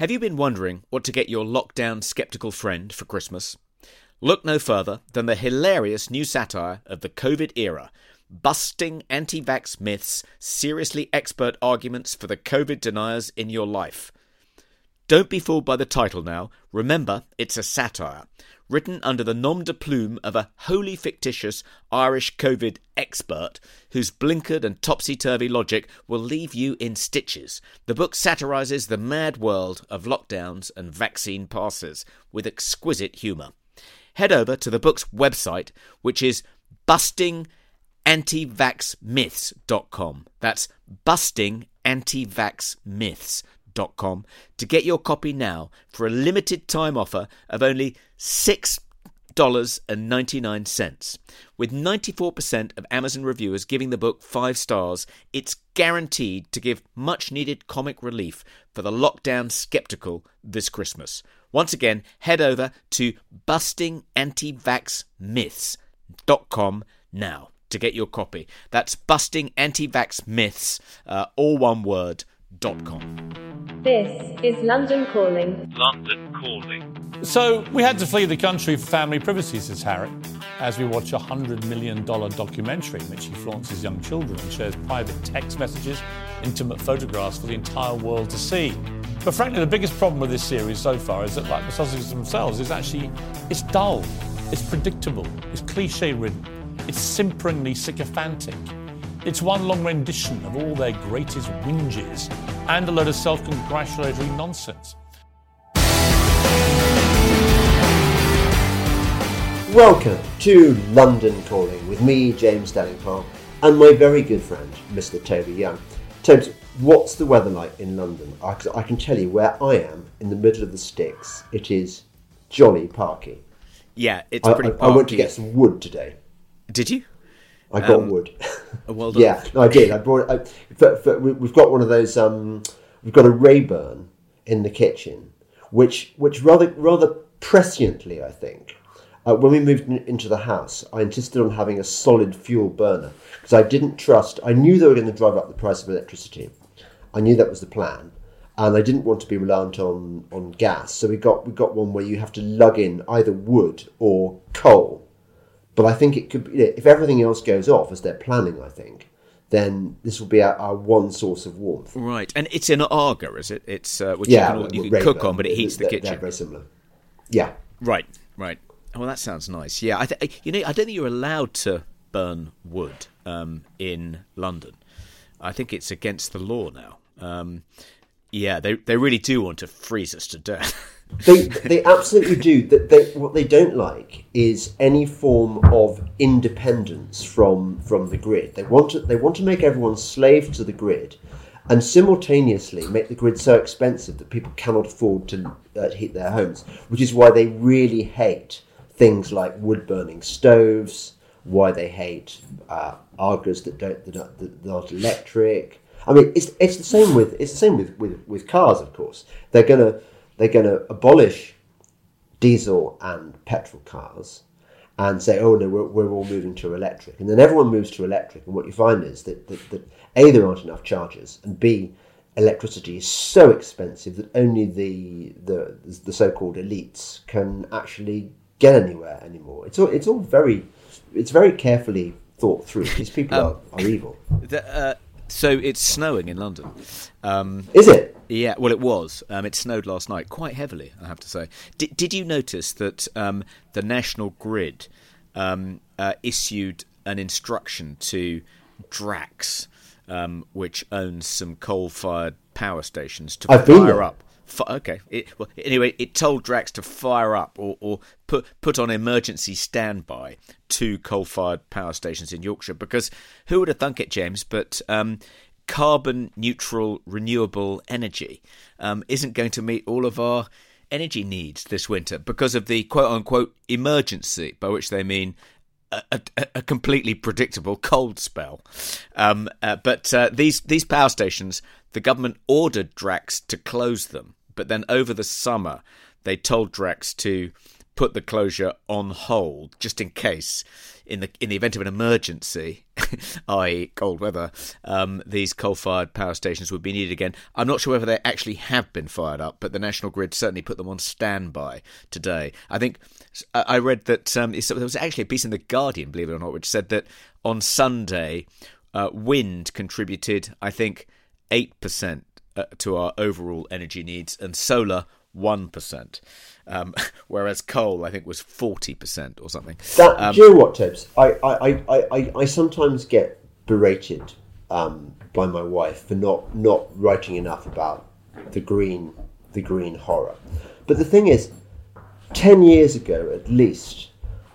Have you been wondering what to get your lockdown skeptical friend for Christmas? Look no further than the hilarious new satire of the COVID era, busting anti vax myths, seriously expert arguments for the COVID deniers in your life. Don't be fooled by the title now. Remember, it's a satire written under the nom de plume of a wholly fictitious Irish COVID expert whose blinkered and topsy turvy logic will leave you in stitches. The book satirises the mad world of lockdowns and vaccine passes with exquisite humour. Head over to the book's website, which is bustingantivaxmyths.com. That's bustingantivaxmyths.com com to get your copy now for a limited time offer of only $6.99. With 94% of Amazon reviewers giving the book 5 stars, it's guaranteed to give much needed comic relief for the lockdown skeptical this Christmas. Once again, head over to bustingantivaxmyths.com now to get your copy. That's busting anti-vax myths, uh, all one word, this is London Calling. London Calling. So we had to flee the country for family privacy, says Harry, as we watch a $100 million documentary in which he flaunts his young children and shares private text messages, intimate photographs for the entire world to see. But frankly, the biggest problem with this series so far is that, like the Sussexes themselves, is actually it's dull, it's predictable, it's cliche-ridden, it's simperingly sycophantic. It's one long rendition of all their greatest whinges and a load of self congratulatory nonsense. Welcome to London Calling with me, James Delingpole, and my very good friend, Mr. Toby Young. Toby, what's the weather like in London? I, I can tell you where I am in the middle of the sticks. It is jolly parky. Yeah, it's I, pretty. I, I went to get some wood today. Did you? I got um, wood. Well done. yeah, no, I did. I brought. I, for, for, we've got one of those. Um, we've got a Rayburn in the kitchen, which which rather rather presciently, I think. Uh, when we moved in, into the house, I insisted on having a solid fuel burner because I didn't trust. I knew they were going to drive up the price of electricity. I knew that was the plan, and I didn't want to be reliant on on gas. So we got we got one where you have to lug in either wood or coal but I think it could be, if everything else goes off as they're planning, I think, then this will be our, our one source of warmth. Right. And it's in Aga, is it? It's uh, which yeah, you can, you can cook on, but it heats the kitchen. They're very similar. Yeah. Right, right. Well, that sounds nice. Yeah, I th- you know, I don't think you're allowed to burn wood um, in London. I think it's against the law now. Um, yeah, they they really do want to freeze us to death. they they absolutely do. That they what they don't like is any form of independence from from the grid. They want to they want to make everyone slave to the grid, and simultaneously make the grid so expensive that people cannot afford to uh, heat their homes. Which is why they really hate things like wood burning stoves. Why they hate uh, Agas that don't that are, that are not electric. I mean, it's it's the same with it's the same with, with, with cars. Of course, they're gonna they're going to abolish diesel and petrol cars and say, oh no, we're, we're all moving to electric. And then everyone moves to electric. And what you find is that, that, that A, there aren't enough chargers, and B, electricity is so expensive that only the, the, the so called elites can actually get anywhere anymore. It's all, it's all very, it's very carefully thought through. These people um, are, are evil. The, uh, so it's snowing in London. Um, is it? Yeah, well, it was. Um, it snowed last night, quite heavily, I have to say. Did, did you notice that um, the National Grid um, uh, issued an instruction to Drax, um, which owns some coal-fired power stations, to I've fire up? Okay. It, well, anyway, it told Drax to fire up or, or put put on emergency standby two coal-fired power stations in Yorkshire because who would have thunk it, James? But um, carbon neutral renewable energy um, isn't going to meet all of our energy needs this winter because of the quote unquote emergency, by which they mean a, a, a completely predictable cold spell. Um, uh, but uh, these these power stations, the government ordered Drax to close them, but then over the summer they told Drax to put the closure on hold just in case, in the in the event of an emergency, i.e., cold weather, um, these coal-fired power stations would be needed again. I'm not sure whether they actually have been fired up, but the National Grid certainly put them on standby today. I think I read that um, there was actually a piece in the Guardian, believe it or not, which said that on Sunday, uh, wind contributed, I think, eight percent uh, to our overall energy needs, and solar one percent, um, whereas coal I think was forty percent or something. That, um, do you know what, Tibbs? I, I, I, I, I sometimes get berated um, by my wife for not not writing enough about the green the green horror. But the thing is, ten years ago at least,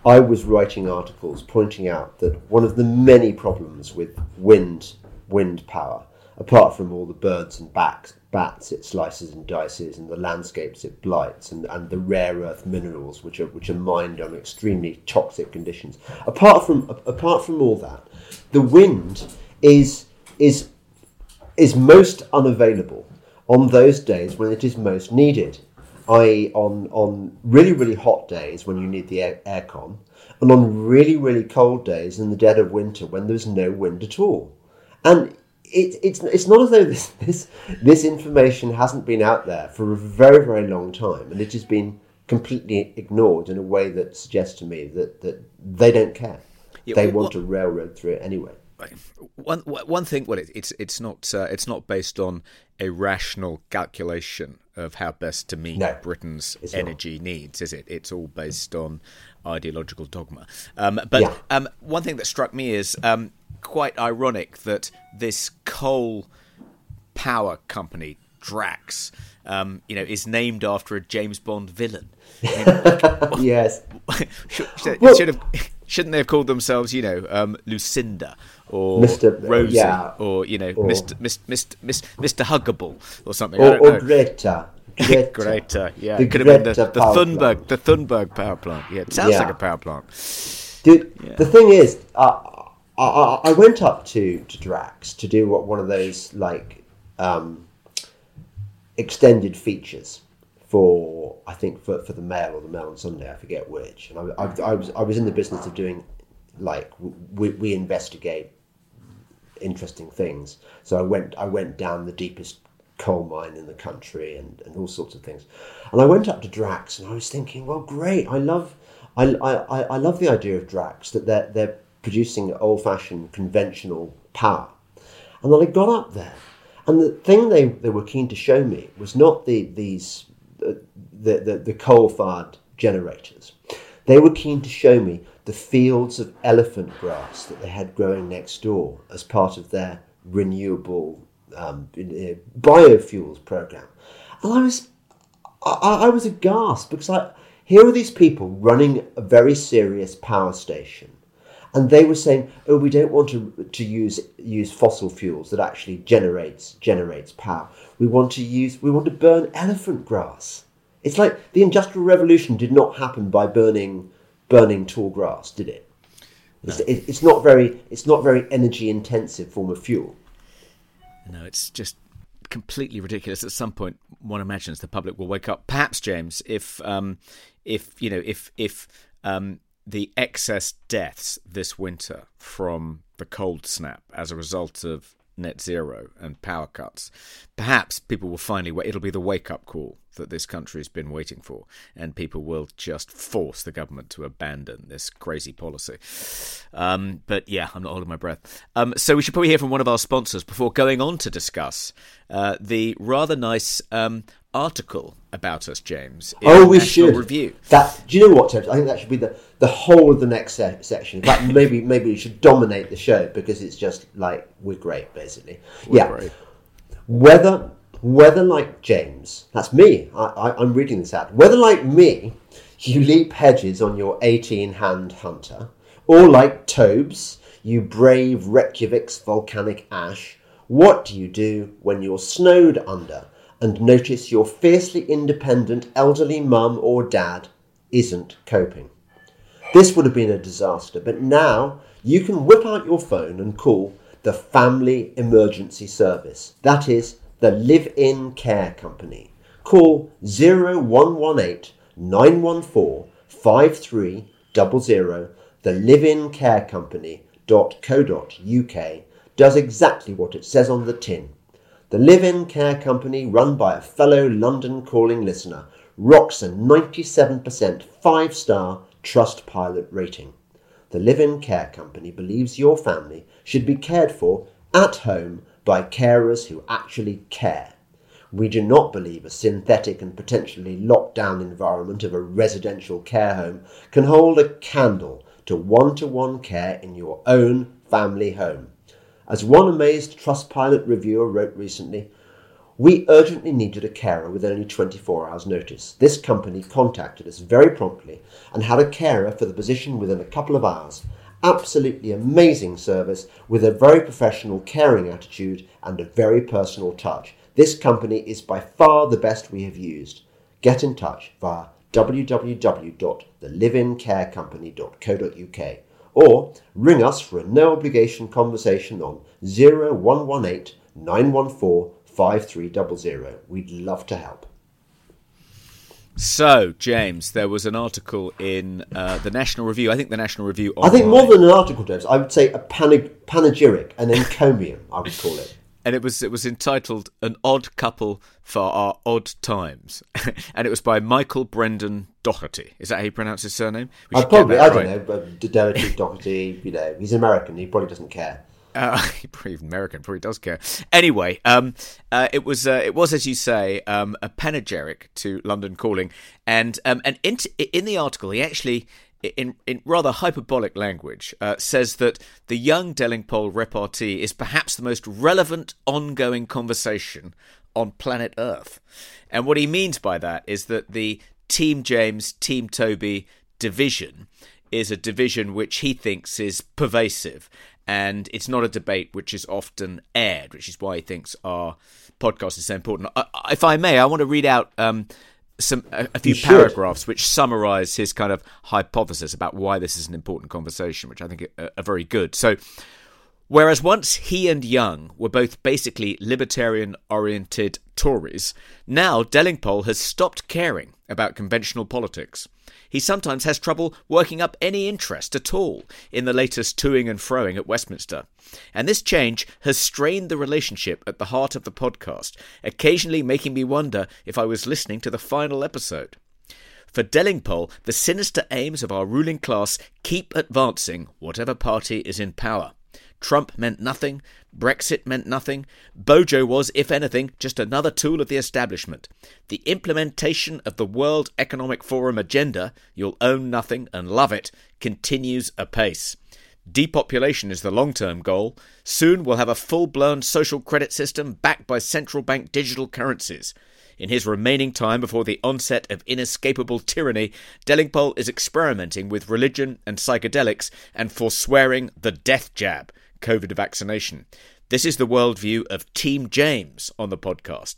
I was writing articles pointing out that one of the many problems with wind wind power apart from all the birds and bats, bats it slices and dices and the landscapes it blights and, and the rare earth minerals which are which are mined on extremely toxic conditions. Apart from apart from all that, the wind is is is most unavailable on those days when it is most needed, i.e., on on really really hot days when you need the air, aircon, and on really really cold days in the dead of winter when there's no wind at all. And it, it's it's not as though this, this this information hasn't been out there for a very very long time, and it has been completely ignored in a way that suggests to me that that they don't care. Yeah, they well, want to railroad through it anyway. One one thing, well, it, it's it's not uh, it's not based on a rational calculation of how best to meet no, Britain's energy not. needs, is it? It's all based on ideological dogma. Um, but yeah. um, one thing that struck me is um, quite ironic that this coal power company, Drax, um, you know, is named after a James Bond villain. yes. should, should, well, should have, shouldn't they have called themselves, you know, um, Lucinda or Mr. Rosie yeah. or you know, or, Mr. Mr. Mr. Mr. Mr. Huggable or something? Or, or Greta. Greta. Greta, yeah, the it could have been the, the Thunberg, plant. the Thunberg power plant. Yeah, it sounds yeah. like a power plant. Dude, yeah. the thing is, uh, I, I, went up to, to Drax to do what one of those like um, extended features for I think for, for the Mail or the Mail on Sunday I forget which and I, I, I was I was in the business of doing like we, we investigate interesting things so I went I went down the deepest coal mine in the country and, and all sorts of things and I went up to Drax and I was thinking well great I love I, I, I love the idea of Drax that they're they're producing old fashioned conventional power. And then I got up there, and the thing they, they were keen to show me was not the, these, uh, the, the, the coal fired generators. They were keen to show me the fields of elephant grass that they had growing next door as part of their renewable um, biofuels program. And I was, I, I was aghast because I, here are these people running a very serious power station and they were saying, "Oh, we don't want to to use use fossil fuels that actually generates generates power. We want to use we want to burn elephant grass." It's like the industrial revolution did not happen by burning burning tall grass, did it? No. It's, it, it's not very it's not very energy intensive form of fuel. No, it's just completely ridiculous. At some point, one imagines the public will wake up. Perhaps, James, if um, if you know, if if um, the excess deaths this winter from the cold snap as a result of net zero and power cuts, perhaps people will finally. It'll be the wake up call that this country has been waiting for, and people will just force the government to abandon this crazy policy. Um, but yeah, I'm not holding my breath. Um, so we should probably hear from one of our sponsors before going on to discuss uh, the rather nice um, article about us, James. oh, we should review that. Do you know what, Ted? I think that should be the, the whole of the next se- section. Maybe maybe it should dominate the show because it's just like we're great, basically. We're yeah. Great. Whether whether like James, that's me. I, I, I'm reading this out. Whether like me, you leap hedges on your 18 hand hunter, or like Tobes, you brave Reykjavik's volcanic ash. What do you do when you're snowed under? And notice your fiercely independent elderly mum or dad isn't coping. This would have been a disaster, but now you can whip out your phone and call the Family Emergency Service. That is the Live In Care Company. Call 0118 914 5300. The live-in care company.co.uk does exactly what it says on the tin. The live-in care company run by a fellow London calling listener rocks a 97% five-star trust pilot rating. The live-in care company believes your family should be cared for at home by carers who actually care. We do not believe a synthetic and potentially locked down environment of a residential care home can hold a candle to one to one care in your own family home. As one amazed Trustpilot reviewer wrote recently, we urgently needed a carer with only 24 hours' notice. This company contacted us very promptly and had a carer for the position within a couple of hours. Absolutely amazing service with a very professional, caring attitude and a very personal touch. This company is by far the best we have used. Get in touch via www.theliveincarecompany.co.uk or ring us for a no obligation conversation on 0118 914 5300. We'd love to help. So, James, there was an article in uh, the National Review. I think the National Review. I think more than an article, James. I would say a panegyric, an encomium. I would call it. And it was it was entitled "An Odd Couple for Our Odd Times," and it was by Michael Brendan Doherty. Is that how you pronounce his surname? I probably I don't know, but Doherty, Doherty. You know, he's American. He probably doesn't care. Uh, probably American probably does care. Anyway, um, uh, it was uh, it was as you say um, a panegyric to London Calling, and um, and in, in the article he actually. In, in rather hyperbolic language, uh, says that the young Delingpole repartee is perhaps the most relevant ongoing conversation on planet Earth. And what he means by that is that the Team James, Team Toby division is a division which he thinks is pervasive and it's not a debate which is often aired, which is why he thinks our podcast is so important. If I may, I want to read out um, some a, a few paragraphs which summarise his kind of hypothesis about why this is an important conversation, which I think are, are very good. So. Whereas once he and Young were both basically libertarian oriented Tories, now Delingpole has stopped caring about conventional politics. He sometimes has trouble working up any interest at all in the latest toing and froing at Westminster. And this change has strained the relationship at the heart of the podcast, occasionally making me wonder if I was listening to the final episode. For Delingpole, the sinister aims of our ruling class keep advancing, whatever party is in power. Trump meant nothing, Brexit meant nothing, Bojo was, if anything, just another tool of the establishment. The implementation of the World Economic Forum agenda, you'll own nothing and love it, continues apace. Depopulation is the long term goal. Soon we'll have a full blown social credit system backed by central bank digital currencies. In his remaining time before the onset of inescapable tyranny, Delingpole is experimenting with religion and psychedelics and forswearing the death jab. COVID vaccination. This is the worldview of Team James on the podcast.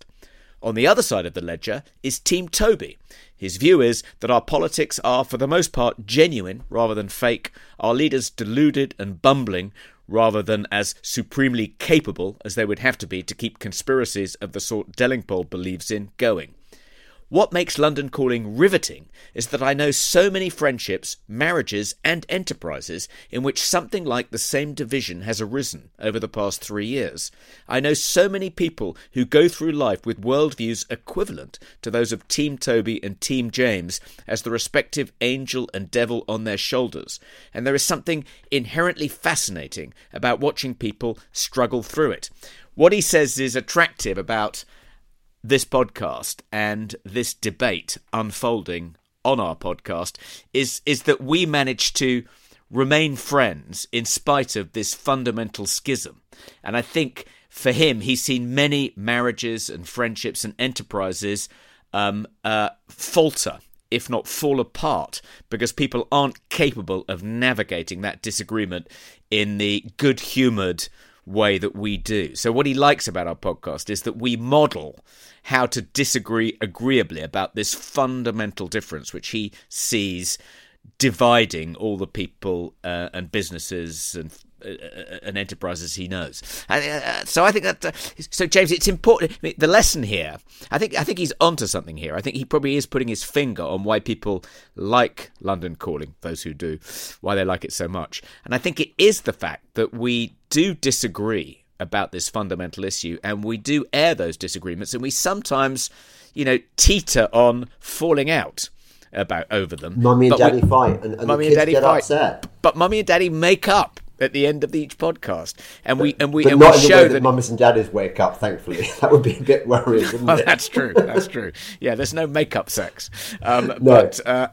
On the other side of the ledger is Team Toby. His view is that our politics are, for the most part, genuine rather than fake, our leaders deluded and bumbling rather than as supremely capable as they would have to be to keep conspiracies of the sort Delingpole believes in going. What makes London calling riveting is that I know so many friendships, marriages, and enterprises in which something like the same division has arisen over the past three years. I know so many people who go through life with worldviews equivalent to those of Team Toby and Team James as the respective angel and devil on their shoulders, and there is something inherently fascinating about watching people struggle through it. What he says is attractive about this podcast and this debate unfolding on our podcast is is that we managed to remain friends in spite of this fundamental schism. And I think for him, he's seen many marriages and friendships and enterprises um, uh, falter, if not fall apart, because people aren't capable of navigating that disagreement in the good humoured way that we do. So, what he likes about our podcast is that we model how to disagree agreeably about this fundamental difference, which he sees dividing all the people uh, and businesses and an enterprise as he knows. And, uh, so I think that uh, so James, it's important. I mean, the lesson here, I think I think he's onto something here. I think he probably is putting his finger on why people like London Calling, those who do, why they like it so much. And I think it is the fact that we do disagree about this fundamental issue, and we do air those disagreements, and we sometimes, you know, teeter on falling out about over them. Mummy and But daddy we- fight, and, and Mummy the and kids daddy get fight. upset. But mummy and daddy make up at the end of each podcast, and we and we But and not we show that that. mummies and daddies wake up, thankfully. That would be a bit worrying, wouldn't Well, it? that's true. That's true. Yeah, there's no makeup sex, um, No. but uh,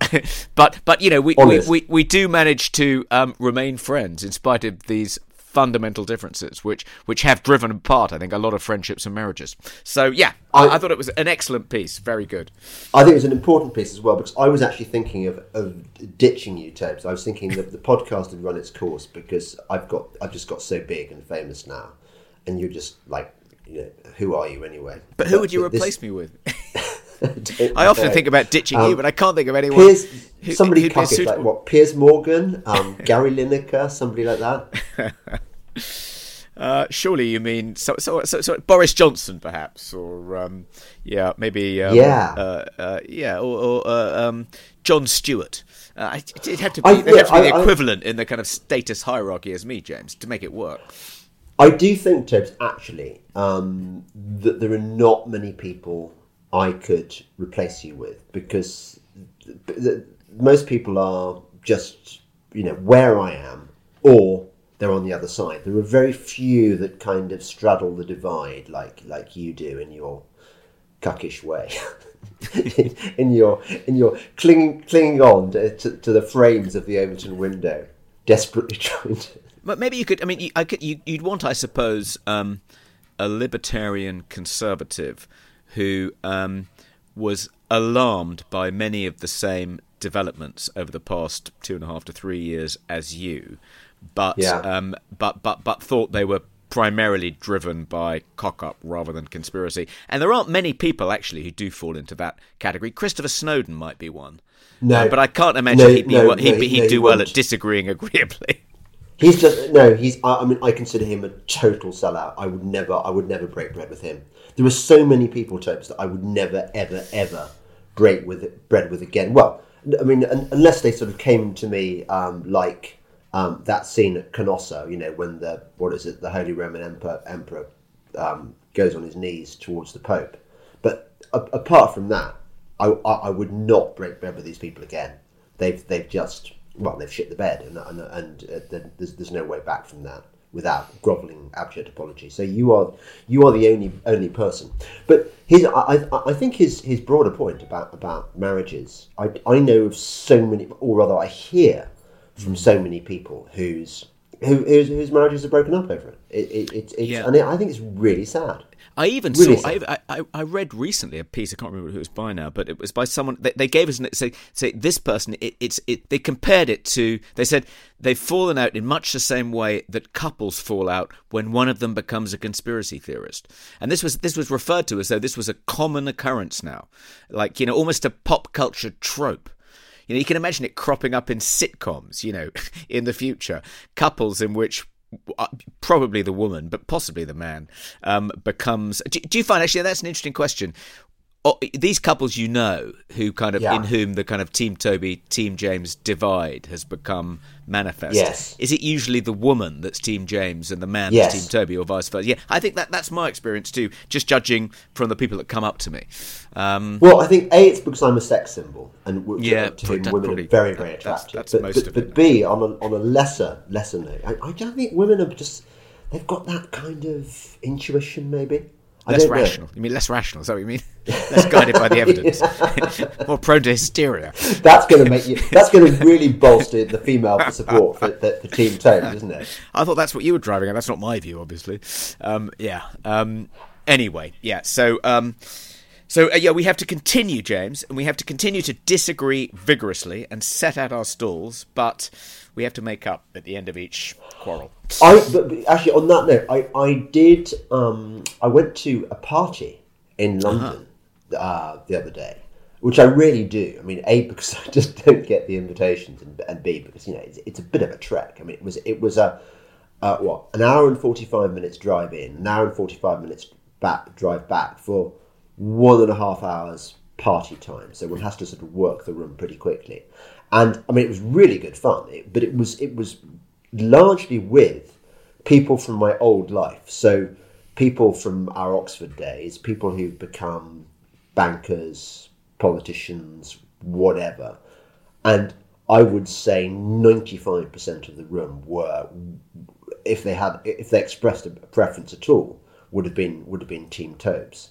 but but you know we, we, we, we do manage to um, remain friends in spite of these fundamental differences, which which have driven apart, I think, a lot of friendships and marriages. So yeah, I, I- thought it was an excellent piece. Very good. I think it was an important piece as well because I was actually thinking of, of ditching you, Tobes. I was thinking that the podcast had run its course because I've got I've just got so big and famous now, and you're just like, you know, who are you anyway? But who would you this- replace me with? I often think about ditching you, Um, but I can't think of anyone. Piers, who- somebody cuckish, like what? Piers Morgan, um, Gary Lineker, somebody like that. Uh, surely you mean so, so, so, so Boris Johnson, perhaps, or um, yeah, maybe um, Yeah. uh, uh, yeah, or, or uh, um, Jon Stewart. Uh, I- it'd have to be, I- they'd to be yeah, the I- I- equivalent in the kind of status hierarchy as me, James, to make it work. I do think, Tobes, actually, um, that there are not many people I could replace you with because th- th- most people are just, you know, where I am or they're on the other side. There are very few that kind of straddle the divide like like you do in your cuckish way. in your in your clinging clinging on to, to, to the frames of the Overton window, desperately trying to But maybe you could. I mean, you, I could. You, you'd want, I suppose, um, a libertarian conservative who um, was alarmed by many of the same developments over the past two and a half to three years as you, but Yeah. um, but but but thought they were primarily driven by cock up rather than conspiracy. And there aren't many people actually who do fall into that category. Christopher Snowdon might be one. No. Uh, but I can't imagine No, he'd, be, no, well- he'd, no, he'd do well at disagreeing agreeably. He's just no. He's. I, I mean, I consider him a total sellout. I would never. I would never break bread with him. There are so many people, Tobes, that I would never, ever, ever break with bread with again. Well, I mean, unless they sort of came to me um, like um, that scene at Canossa. You know, when the what is it? The Holy Roman Emperor Emperor um, goes on his knees towards the Pope. But a, apart from that, I, I, I would not break bread with these people again. They've they've just well they've shit the bed and and, and uh, there's, there's no way back from that without grovelling abject apology. So you are you are the only only person. But his I, I, I think his his broader point about about marriages. I, I know of so many, or rather, I hear from so many people whose who, whose, whose marriages are broken up over it. it, it, it it's Yeah. and I think it's really sad. I even Really saw. I. I I read recently a piece. I can't remember who it was by now, but it was by someone. They, they gave us an, say say this person. It, it's it. They compared it to. They said they've fallen out in much the same way that couples fall out when one of them becomes a conspiracy theorist. And this was this was referred to as though this was a common occurrence now, like you know, almost a pop culture trope. You know, you can imagine it cropping up in sitcoms, you know, in the future. Couples in which probably the woman, but possibly the man, um, becomes. Do, do you find actually that's an interesting question? Oh, these couples you know who kind of Yeah. in whom the kind of Team Toby, Team James divide has become manifest. Yes. Is it usually the woman that's Team James and the man Yes. that's Team Toby, or vice versa? Yeah, I think that that's my experience too. Just judging from the people that come up to me. Um, Well, I think a it's because I'm a sex symbol, and Yeah, to pro- whom women probably- are very, very that's- attractive. that's but, most but, of but it. b on a, on a lesser lesser note, I, I don't think women are just they've got that kind of intuition, maybe. I less don't know. rational. You mean less rational? Is that what you mean? Less guided by the evidence. More prone to hysteria. That's going to make you. That's going to really bolster the female support for, for, for Team Tones, isn't it? I thought that's what you were driving at. That's not my view, obviously. Um, yeah. Um, anyway, yeah. So, um, so uh, yeah, we have to continue, James, and we have to continue to disagree vigorously and set out our stalls, but we have to make up at the end of each quarrel. I but, but actually on that note, I I did. Um, I went to a party in London uh the other day, which I really do. I mean, a because I just don't get the invitations, and, and b because you know it's, it's a bit of a trek. I mean, it was it was a uh, what an hour and forty five minutes drive in, an hour and forty five minutes back drive back for one and a half hours party time. So one has to sort of work the room pretty quickly. And I mean, it was really good fun, it, but it was it was largely with people from my old life. So people from our Oxford days, people who've become bankers, politicians, whatever. And I would say 95% of the room were, if they had, if they expressed a preference at all, would have been would have been Team Tobes.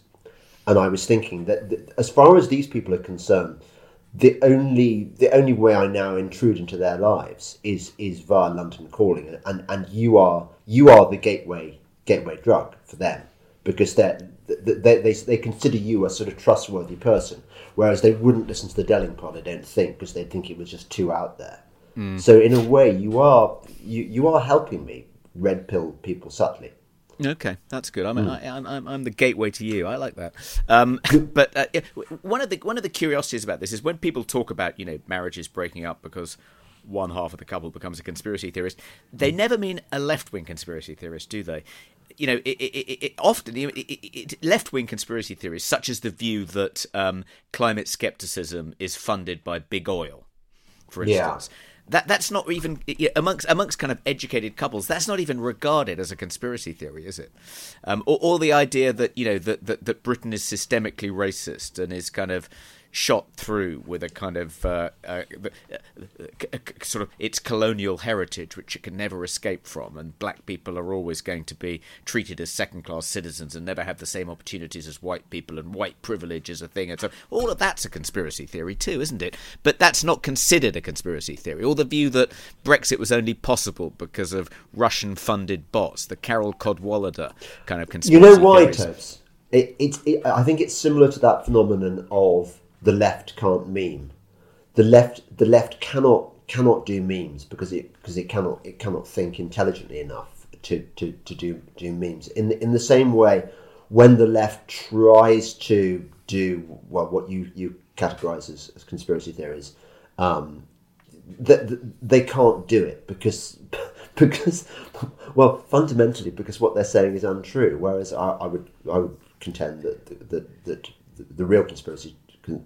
And I was thinking that, that as far as these people are concerned, the only the only way I now intrude into their lives is is via London Calling, and and you are you are the gateway gateway drug for them because they they they they consider you a sort of trustworthy person, whereas they wouldn't listen to the Delling pod. I don't think because they'd think it was just too out there. Mm. So in a way, you are you you are helping me red pill people subtly. Okay, that's good. I mean, mm. I, am I'm, I'm the gateway to you. I like that. Um, but uh, one of the one of the curiosities about this is when people talk about you know marriages breaking up because one half of the couple becomes a conspiracy theorist, they mm. never mean a left wing conspiracy theorist, do they? You know, it, it, it, often left wing conspiracy theories, such as the view that um, climate skepticism is funded by big oil, for instance. Yeah that that's not even amongst amongst kind of educated couples. That's not even regarded as a conspiracy theory, is it? Um, or, or the idea that you know that, that that Britain is systemically racist and is kind of shot through with a kind of uh, uh, uh, sort of its colonial heritage, which it can never escape from. And black people are always going to be treated as second class citizens and never have the same opportunities as white people, and white privilege is a thing. And so all of that's a conspiracy theory, too, isn't it? But that's not considered a conspiracy theory. Or the view that Brexit was only possible because of Russian funded bots, the Carol Cadwalladr kind of conspiracy You know why, Tobes? It, it, it, I think it's similar to that phenomenon of the left can't meme. The left the left cannot cannot do memes because it because it cannot it cannot think intelligently enough to, to, to do do memes. In the, in the same way, when the left tries to do well what you you categorize as, as conspiracy theories, um, that they, they can't do it because because well fundamentally because what they're saying is untrue. Whereas I, I would I would contend that that, that, that the real conspiracy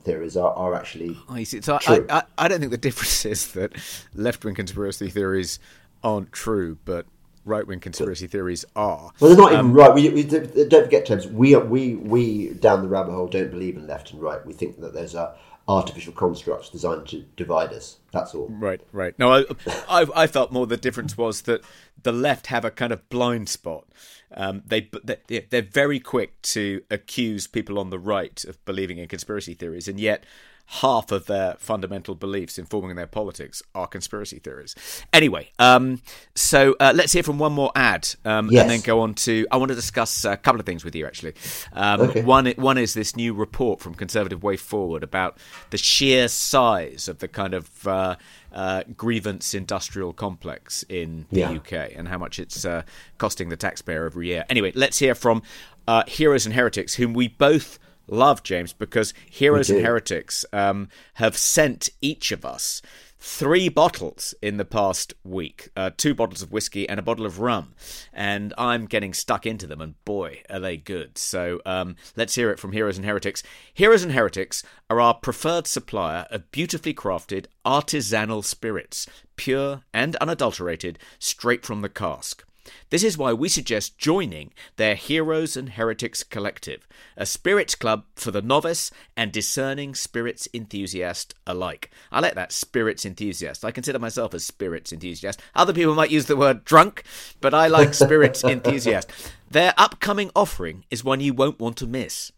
theories are, are actually I see. So I, I, I don't think the difference is that left wing conspiracy theories aren't true, but right wing conspiracy theories are. Well, they're not um, even right. We, we, don't forget terms. We we we down the rabbit hole don't believe in left and right. We think that there's a artificial constructs designed to divide us. That's all. Right, right. No, I, I, I felt more the difference was that the left have a kind of blind spot. Um, they they're very quick to accuse people on the right of believing in conspiracy theories, and yet half of their fundamental beliefs informing their politics are conspiracy theories. Anyway, um, so uh, let's hear from one more ad, um, yes. and then go on to. I want to discuss a couple of things with you actually. Um, okay. One, one is this new report from Conservative Way Forward about the sheer size of the kind of. Uh, uh, grievance industrial complex in the yeah. UK and how much it's uh, costing the taxpayer every year. Anyway, let's hear from uh, Heroes and Heretics, whom we both love, James, because Heroes and Heretics um, have sent each of us three bottles in the past week uh, two bottles of whiskey and a bottle of rum. And I'm getting stuck into them, and boy, are they good. So um, let's hear it from Heroes and Heretics. Heroes and Heretics are our preferred supplier of beautifully crafted artisanal spirits, pure and unadulterated, straight from the cask. This is why we suggest joining their Heroes and Heretics Collective, a spirits club for the novice and discerning spirits enthusiast alike. I like that, spirits enthusiast. I consider myself a spirits enthusiast. Other people might use the word drunk, but I like spirits enthusiast. Their upcoming offering is one you won't want to miss.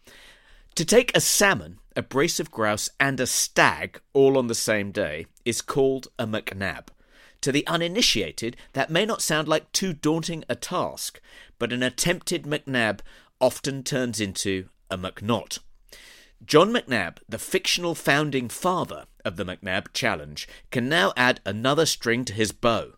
To take a salmon, a brace of grouse, and a stag all on the same day is called a McNab. To the uninitiated, that may not sound like too daunting a task, but an attempted McNab often turns into a McNaught. John McNab, the fictional founding father of the McNab Challenge, can now add another string to his bow.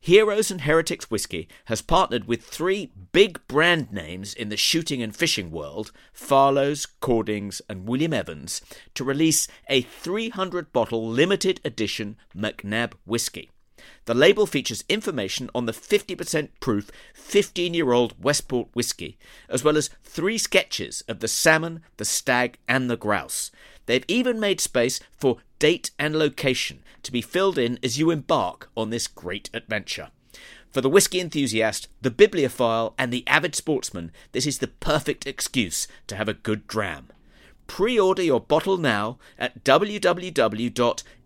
Heroes and Heretics Whiskey has partnered with three big brand names in the shooting and fishing world, Farlow's, Cordings, and William Evans, to release a 300 bottle limited edition McNab whiskey. The label features information on the 50% proof 15 year old Westport whisky, as well as three sketches of the salmon, the stag, and the grouse. They've even made space for date and location to be filled in as you embark on this great adventure. For the whisky enthusiast, the bibliophile, and the avid sportsman, this is the perfect excuse to have a good dram. Pre order your bottle now at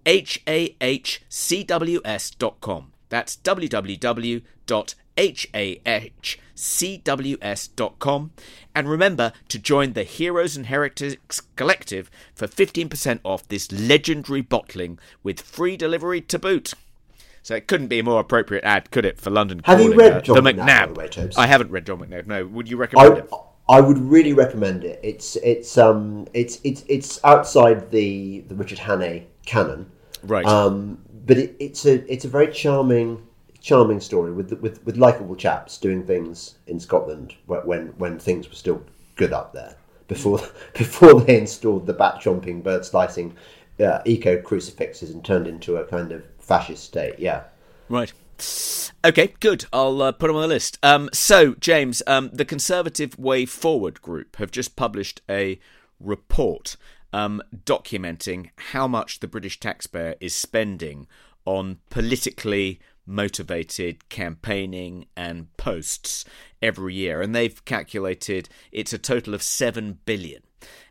www.hahcws.com. That's www.hahcws.com. And remember to join the Heroes and Heretics Collective for 15% off this legendary bottling with free delivery to boot. So it couldn't be a more appropriate ad, could it, for London? Have you read uh, John the McNab, McNab? by the way, Tobes? I haven't read John McNab. No, would you recommend I, it? I would really recommend it. It's it's um it's it's it's outside the the Richard Hannay canon, Right. Um, but it, it's a it's a very charming charming story with with with likable chaps doing things in Scotland when when things were still good up there before before they installed the bat chomping, bird slicing, uh, eco crucifixes and turned into a kind of fascist state. Yeah. Right. Okay, good. I'll uh, put them on the list. Um, so, James, um, the Conservative Way Forward group have just published a report um, documenting how much the British taxpayer is spending on politically motivated campaigning and posts every year. And they've calculated it's a total of 7 billion.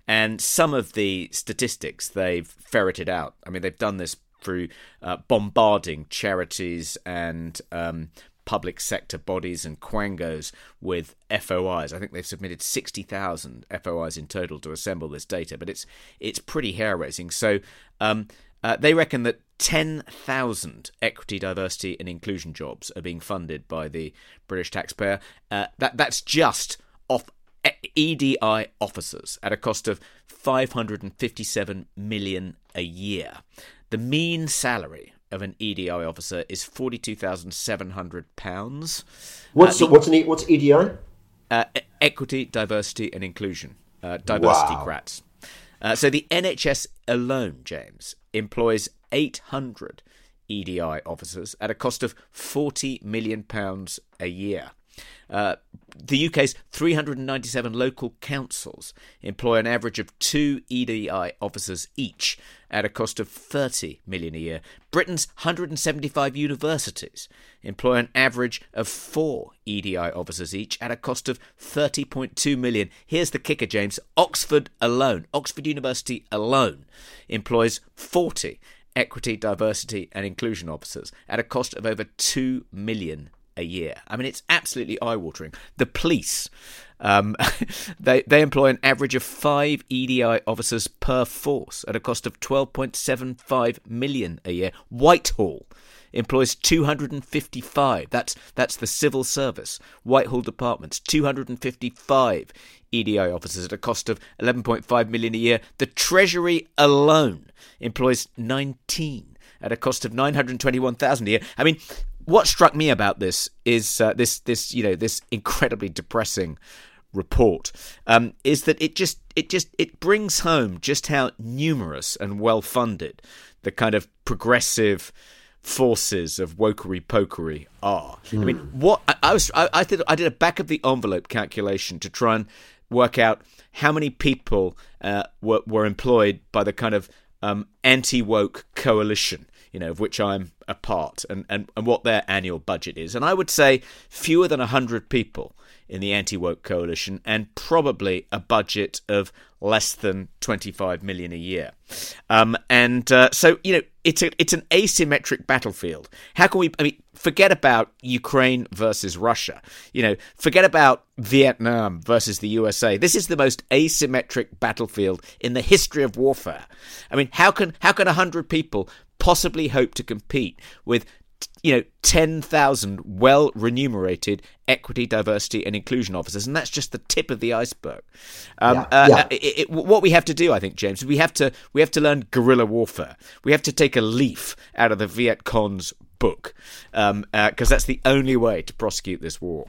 And some of the statistics they've ferreted out, I mean, they've done this through uh, bombarding charities and um, public sector bodies and quangos with FOIs. I think they've submitted 60,000 FOIs in total to assemble this data, but it's it's pretty hair raising. So um, uh, they reckon that 10,000 equity, diversity, and inclusion jobs are being funded by the British taxpayer. Uh, that that's just off EDI officers at a cost of 557 million a year. The mean salary of an EDI officer is 42,700 pounds. What's what's an E- what's EDI? Uh, equity, diversity, and inclusion. Uh, diversity Wow. grats. Uh, so the NHS alone, James, employs 800 EDI officers at a cost of 40 million pounds a year. Uh, the UK's 397 local councils employ an average of two EDI officers each at a cost of 30 million a year. Britain's 175 universities employ an average of four EDI officers each at a cost of 30.2 million. Here's the kicker, James. Oxford alone, Oxford University alone, employs 40 equity, diversity, and inclusion officers at a cost of over 2 million a year. I mean, it's absolutely eye-watering. The police, um, they they employ an average of five EDI officers per force at a cost of 12.75 million a year. Whitehall employs 255. That's that's the civil service. Whitehall departments 255 EDI officers at a cost of 11.5 million a year. The Treasury alone employs 19 at a cost of 921,000 a year. I mean, what struck me about this is uh, this this you know this incredibly depressing report um, is that it just it just it brings home just how numerous and well funded the kind of progressive forces of wokery pokery are. I mean, what I, I was I, I did I did a back of the envelope calculation to try and work out how many people uh, were were employed by the kind of um, anti woke coalition, you know, of which I'm a part, and, and, and what their annual budget is. And I would say fewer than 100 people in the anti woke coalition, and probably a budget of less than 25 million a year. Um, and uh, so, you know, it's, a, it's an asymmetric battlefield. How can we, I mean, forget about Ukraine versus Russia, you know, forget about Vietnam versus the USA. This is the most asymmetric battlefield in the history of warfare. I mean, how can, how can 100 people possibly hope to compete with you know 10,000 well remunerated equity diversity and inclusion officers and that's just the tip of the iceberg um, Yeah, uh, yeah. It, it, what we have to do i think james we have to we have to learn guerrilla warfare we have to take a leaf out of the viet cong's book because um, uh that's the only way to prosecute this war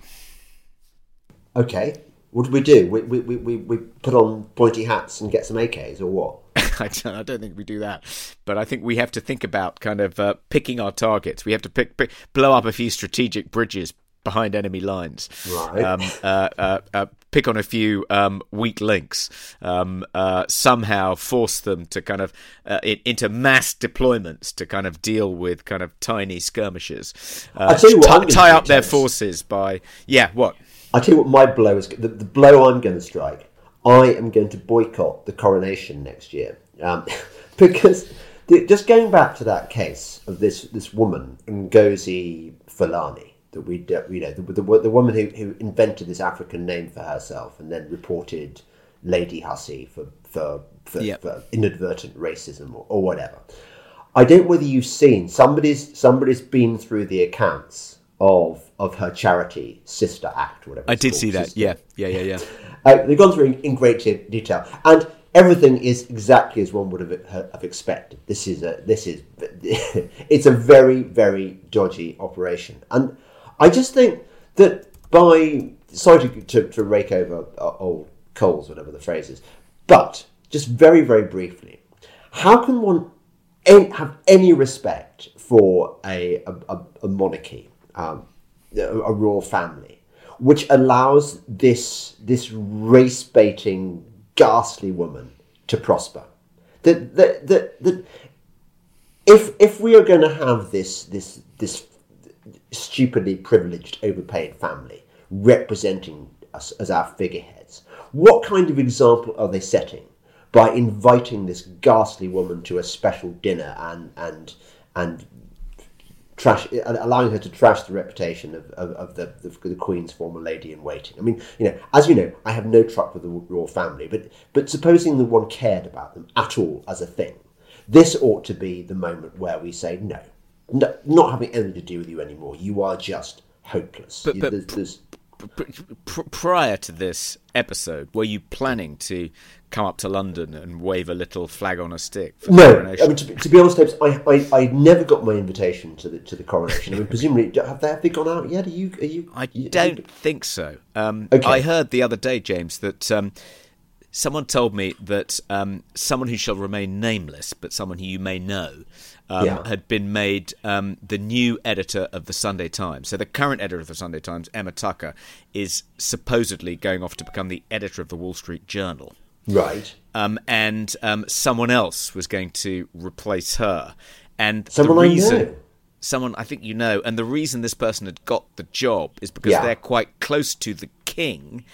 Okay. What do we do? We, we, we, we put on pointy hats and get some AKs or what? I don't, think we do that, but I think we have to think about kind of uh, picking our targets. We have to pick, pick, blow up a few strategic bridges behind enemy lines. Right. Um, uh, uh, uh, pick on a few um, weak links. Um, uh, somehow force them to kind of uh, in, into mass deployments to kind of deal with kind of tiny skirmishes. Uh, I'll tell you what ti- tie up their forces by yeah. What? I tell you what, my blow is the, the blow I'm going to strike. I am going to boycott the coronation next year um, because the, just going back to that case of this this woman Ngozi Fulani that we you know the, the, the woman who, who invented this African name for herself and then reported Lady Hussey for for, for, Yep. for inadvertent racism or, or whatever. I don't know whether you've seen somebody's somebody's been through the accounts of of her charity Sister Act, whatever. I did called, see that. Sister Yeah, yeah, yeah, yeah. uh, they've gone through in, in great detail, and everything is exactly as one would have, have expected. This is a this is it's a very very dodgy operation, and I just think that by sorry to, to, to rake over uh, old coals, whatever the phrase is, but just very very briefly, how can one have any respect for a, a, a monarchy, um, a, royal family, which allows this this race baiting, ghastly woman to prosper. That that that, that if if we are going to have this this this stupidly privileged, overpaid family representing us as our figureheads, what kind of example are they setting by inviting this ghastly woman to a special dinner and and and trash allowing her to trash the reputation of, of, of the, the the Queen's former lady in waiting. I mean, you know, as you know, I have no truck with the royal family, but but supposing that one cared about them at all as a thing, this ought to be the moment where we say no, no not having anything to do with you anymore. You are just hopeless. But- but- there's- there's- prior to this episode, were you planning to come up to London and wave a little flag on a stick for the No, coronation? I mean to be, to be honest, James, I, I I never got my invitation to the to the coronation. I mean, presumably, have they, have they gone out yet? Are you? Are you? I you- don't think so. Um, Okay. I heard the other day, James, that um, someone told me that um, someone who shall remain nameless, but someone who you may know, um, Yeah. had been made um, the new editor of the Sunday Times. So the current editor of the Sunday Times, Emma Tucker, is supposedly going off to become the editor of the Wall Street Journal. Right. Um, and um, someone else was going to replace her. And Someone the I reason, know. someone I think you know, and the reason this person had got the job is because Yeah. they're quite close to the king,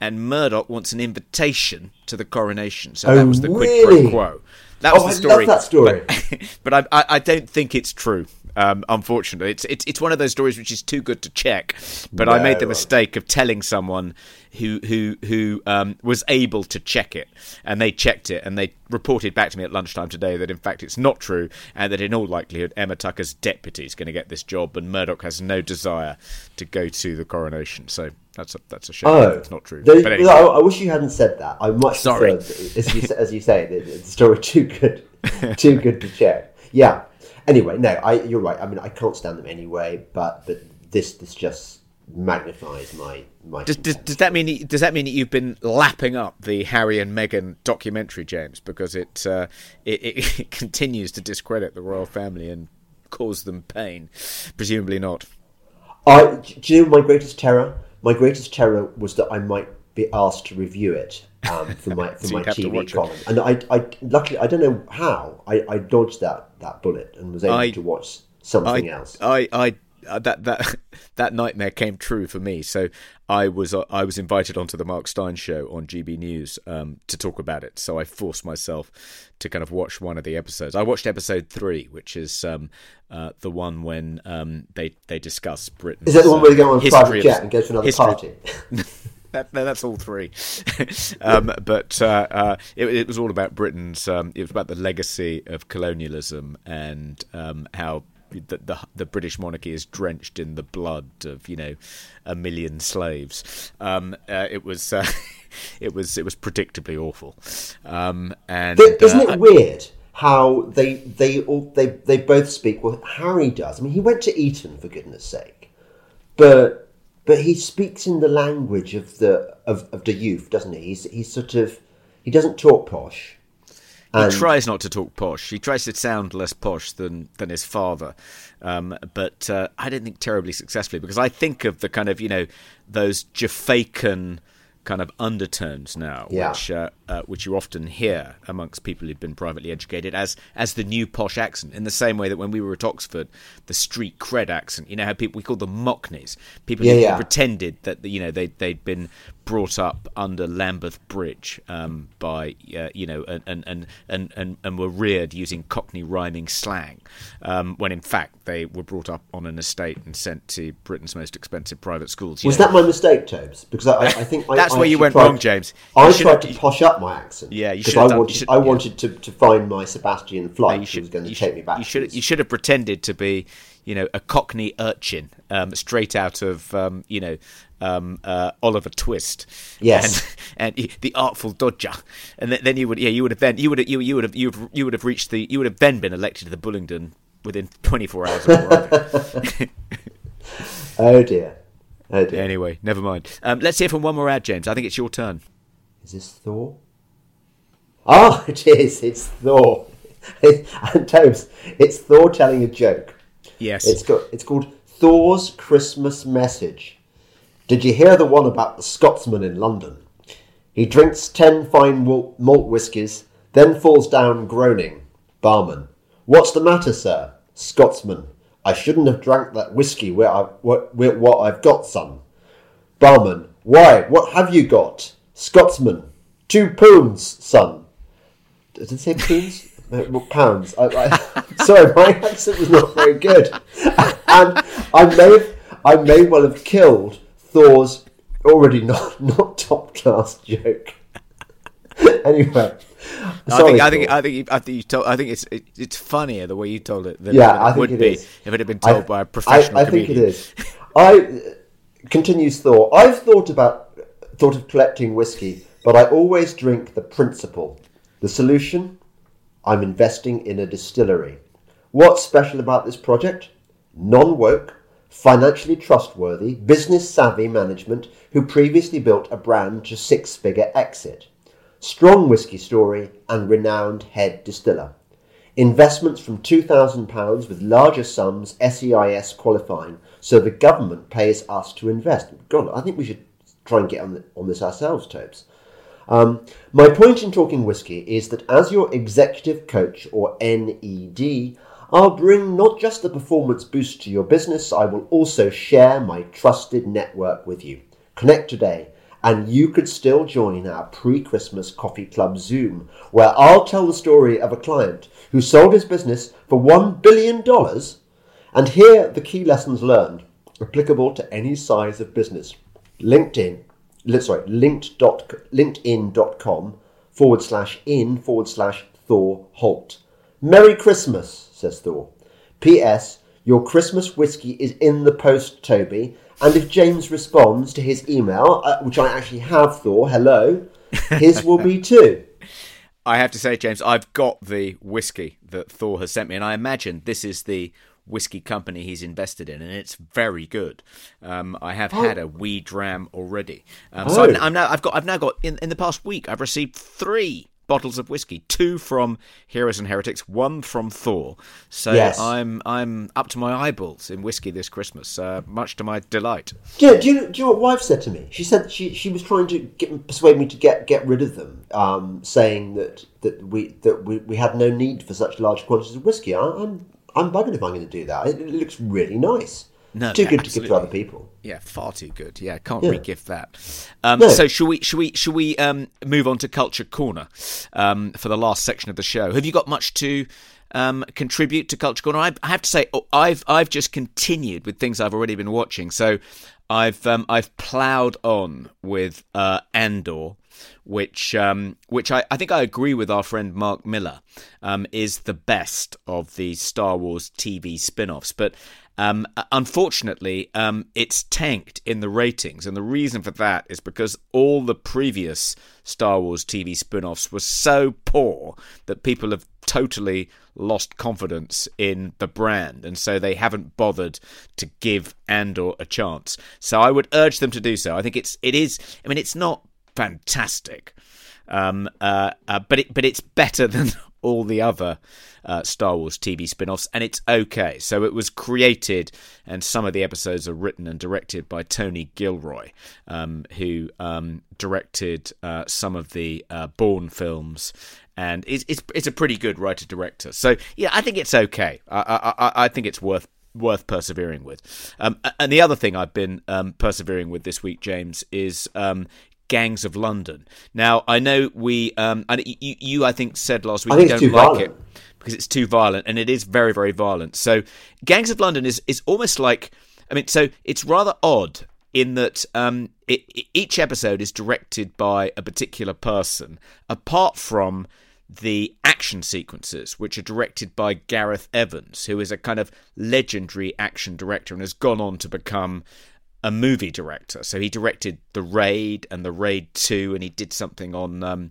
and Murdoch wants an invitation to the coronation. So Oh, that was the quid really? pro quo. That was Oh, the I love story. that story. But, but I, I, I don't think it's true. Um, unfortunately, it's, it's it's one of those stories which is too good to check. But I made the mistake of telling someone who who who um, was able to check it, and they checked it, and they reported back to me at lunchtime today that in fact it's not true, and that in all likelihood Emma Tucker's deputy is going to get this job, and Murdoch has no desire to go to the coronation. So that's a that's a shame. Oh, it's not true. Anyway. I, I wish you hadn't said that. I much Sorry. as you, as you say, the, the story too good, too good to check. Yeah. Anyway, no, I, you're right. I mean, I can't stand them anyway, but but this this just magnifies my my. Does, does, does that mean does that mean that you've been lapping up the Harry and Meghan documentary, James? Because it uh, it, it, continues to discredit the royal family and cause them pain. Presumably not. I, do you know my greatest terror? My greatest terror was that I might be asked to review it um, for my for So my you'd have to TV watch it. column, and I, I luckily I don't know how I, I dodged that, that bullet and was able I- to watch something I, else. I, I, that that that nightmare came true for me. So I was uh, I was invited onto the Mark Steyn show on GB News um, to talk about it. So I forced myself to kind of watch one of the episodes. I watched episode three, which is um, uh, the one when um, they they discuss Britain. Is that the one where they go on a private jet and go to another party? That, no, that's all three. um, but uh, uh, it, it was all about Britain's. Um, it was about the legacy of colonialism and um, how the, the the British monarchy is drenched in the blood of you know a million slaves. Um, uh, it was. Uh, it was it was predictably awful, um, and But isn't uh, it weird how they they all they they both speak? Well, Harry does. I mean, he went to Eton for goodness' sake, but but he speaks in the language of the of, of the youth, doesn't he? He's he's sort of he doesn't talk posh. He And- tries not to talk posh. He tries to sound less posh than than his father, um, but uh, I don't think terribly successfully because I think of the kind of you know those Jafaican kind of undertones now, Yeah. which uh, uh, which you often hear amongst people who've been privately educated as as the new posh accent. In the same way that when we were at Oxford, the street cred accent, you know how people we call them mockneys, people Yeah, who yeah. pretended that you know they they'd been brought up under Lambeth Bridge um, by uh, you know and, and, and, and, and, were reared using Cockney rhyming slang, um, when in fact they were brought up on an estate and sent to Britain's most expensive private schools. Was know. that my mistake, Tobes? Because I, I I think I, That's I where you went tried- wrong, James. I You should tried to posh up my accent. Yeah, you because should I done- wanted. should- I yeah. wanted to, to find my Sebastian Flyte, you who was going to take me back. You should you should have pretended to be, you know, a Cockney urchin, um, straight out of, um, you know, um, uh, Oliver Twist. Yes. and, and the Artful Dodger, and then, then you would, yeah, you would have then you would have, you, you would have you would have, you would have reached the you would have then been elected to the Bullingdon within 24 hours of arriving. Oh dear. Oh dear. anyway, never mind. Um, let's hear from one more ad, James. I think it's your turn. Is this Thor? Ah, it is. It's Thor. and Tobes, it's Thor telling a joke. Yes. It's got. It's called Thor's Christmas Message. Did you hear the one about the Scotsman in London? He drinks ten fine malt whiskies, then falls down groaning. Barman, what's the matter, sir? Scotsman, I shouldn't have drank that whiskey where I what, where, what I've got, son. Barman, why? What have you got? Scotsman, two pounds, son. Did it say pounds? Pounds. I, I, sorry, my accent was not very good, and I may have, I may well have killed Thor's already not not top class joke. anyway, I sorry, think I think Thor. I think you, I think you told, I think it's it, it's funnier the way you told it than, Yeah, than I think would it be is. if it had been I- told by a professional I, I think it is. I continues Thor. I've thought about thought of collecting whiskey, but I always drink the principle. The solution? I'm investing in a distillery. What's special about this project? Non woke, financially trustworthy, business savvy management who previously built a brand to six figure exit. Strong whiskey story and renowned head distiller. Investments from £2,000 with larger sums SEIS qualifying, so the government pays us to invest. God, I think we should try and get on, the, on this ourselves, Tobes. Um, my point in talking whiskey is that as your executive coach, or NED, I'll bring not just the performance boost to your business, I will also share my trusted network with you. Connect today, and you could still join our pre Christmas Coffee Club Zoom, where I'll tell the story of a client who sold his business for $1 billion and hear the key lessons learned applicable to any size of business. LinkedIn, li- sorry, linked dot, linkedin.com forward slash in forward slash Thor Holt. Merry Christmas, says Thor. P.S. Your Christmas whiskey is in the post, Toby. And if James responds to his email, uh, which I actually have, Thor, hello, his will be too. I have to say, James, I've got the whiskey that Thor has sent me, and I imagine this is the whiskey company he's invested in, and it's very good. Um, I have had a wee dram already, um, so I'm, Oh. I'm now I've got I've now got in, in the past week I've received three bottles of whiskey, two from Heroes and Heretics, one from Thor. So Yes. I'm I'm up to my eyeballs in whiskey this Christmas, uh, much to my delight. Yeah, do, you, do you know what wife said to me? She said she, she was trying to get, persuade me to get, get rid of them, um, saying that, that we that we, we had no need for such large quantities of whiskey. I, I'm I'm bugging if I'm going to do that. It, it looks really nice. No, too yeah, good to give to other people. Yeah, far too good. Yeah, can't Yeah. re-gift that. Um, No. So, should we? Should we? Should we um, move on to culture corner um, for the last section of the show? Have you got much to um, contribute to culture corner? I, I have to say, oh, I've I've just continued with things I've already been watching. So, I've um, I've ploughed on with uh, Andor. Which, um, which I, I think I agree with our friend Mark Miller, um, is the best of the Star Wars TV spin-offs. But um, unfortunately, um, it's tanked in the ratings, and the reason for that is because all the previous Star Wars TV spin offs were so poor that people have totally lost confidence in the brand, and so they haven't bothered to give Andor a chance. So I would urge them to do so. I think it's it is. I mean, it's not fantastic. Um, uh, uh, but it but it's better than all the other uh, Star Wars TV spin offs, and it's okay. So it was created, and some of the episodes are written and directed by Tony Gilroy, um, who um, directed uh, some of the uh, Bourne films. And it's, it's, it's a pretty good writer director. So yeah, I think it's okay. I I, I think it's worth worth persevering with. Um, and the other thing I've been um, persevering with this week, James, is um, Gangs of London. Now I know we, um, and you, you, I think said last week you don't like violent. it because it's too violent, and it is very, very violent. So Gangs of London is is almost like, I mean, so it's rather odd in that um, it, each episode is directed by a particular person, apart from the action sequences, which are directed by Gareth Evans, who is a kind of legendary action director and has gone on to become a movie director. So he directed The Raid and The Raid 2, and he did something on um,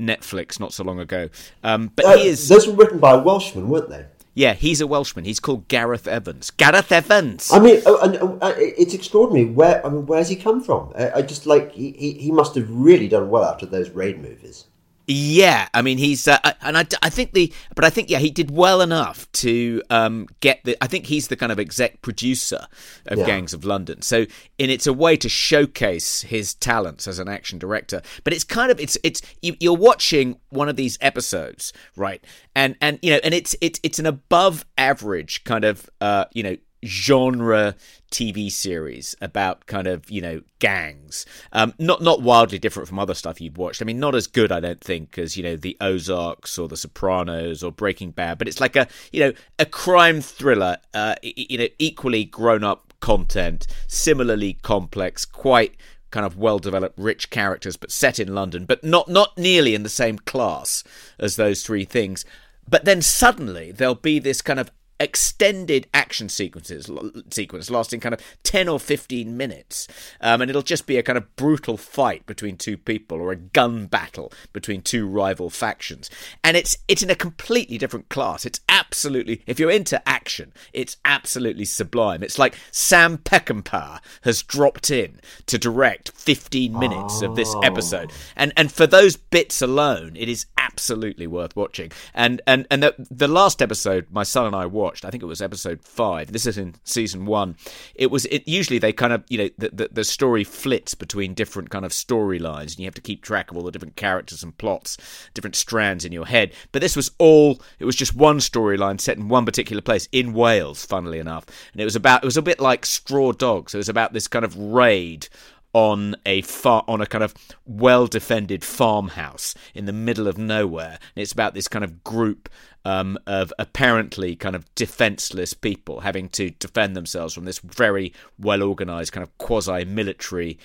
Netflix not so long ago. Um, but Uh, he is. Those were written by a Welshman, weren't they? Yeah, he's a Welshman. He's called Gareth Evans. Gareth Evans! I mean, uh, and, uh, it's extraordinary. Where I mean, where's he come from? I, I just like he, he must have really done well after those raid movies. Yeah, I mean he's uh, and I, I think the but I think yeah he did well enough to um, get the I think he's the kind of exec producer of Yeah. Gangs of London. So in it's a way to showcase his talents as an action director. But it's kind of it's it's you, you're watching one of these episodes, right? And and you know and it's it's it's an above average kind of uh, you know genre TV series about kind of you know gangs. Um, not not wildly different from other stuff you've watched. I mean, not as good, I don't think, as you know the Ozarks or the Sopranos or Breaking Bad. But it's like a you know a crime thriller. Uh, you know, equally grown up content, similarly complex, quite kind of well developed rich characters but set in London but not not nearly in the same class as those three things but then suddenly there'll be this kind of extended action sequences sequence lasting kind of 10 or 15 minutes. Um, and it'll just be a kind of brutal fight between two people or a gun battle between two rival factions. And it's it's in a completely different class. It's absolutely if you're into action it's absolutely sublime. It's like Sam Peckinpah has dropped in to direct 15 minutes of this episode. And and for those bits alone it is absolutely worth watching. And and and the, the last episode my son and I watched I think it was episode 5 this is in season 1 it was it usually they kind of you know the the, the story flits between different kind of storylines and you have to keep track of all the different characters and plots different strands in your head. But this was all it was just one storyline set in one particular place in Wales funnily enough. And it was about it was a bit like Straw Dogs. It was about this kind of raid on a far on a kind of well defended farmhouse in the middle of nowhere. And it's about this kind of group um, of apparently kind of defenseless people having to defend themselves from this very well organized kind of quasi military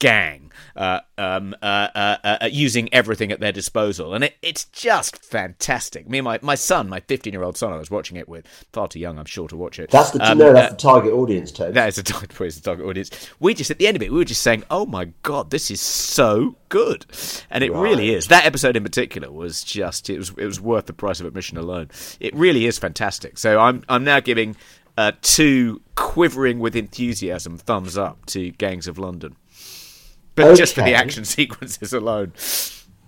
gang uh, um, uh, uh, uh, using everything at their disposal and it, it's just fantastic me and my, my son my 15 year old son i was watching it with far too young i'm sure to watch it That's the Um, no, that's uh, the target audience, Toad. that is a target, target audience. We just at the end of it, we were just saying, "Oh my god, this is so good," and it really is. That episode in particular was just it was it was worth the price of admission alone. It really is fantastic. So I'm I'm now giving uh, two quivering with enthusiasm thumbs up to Gangs of London, but just for the action sequences alone.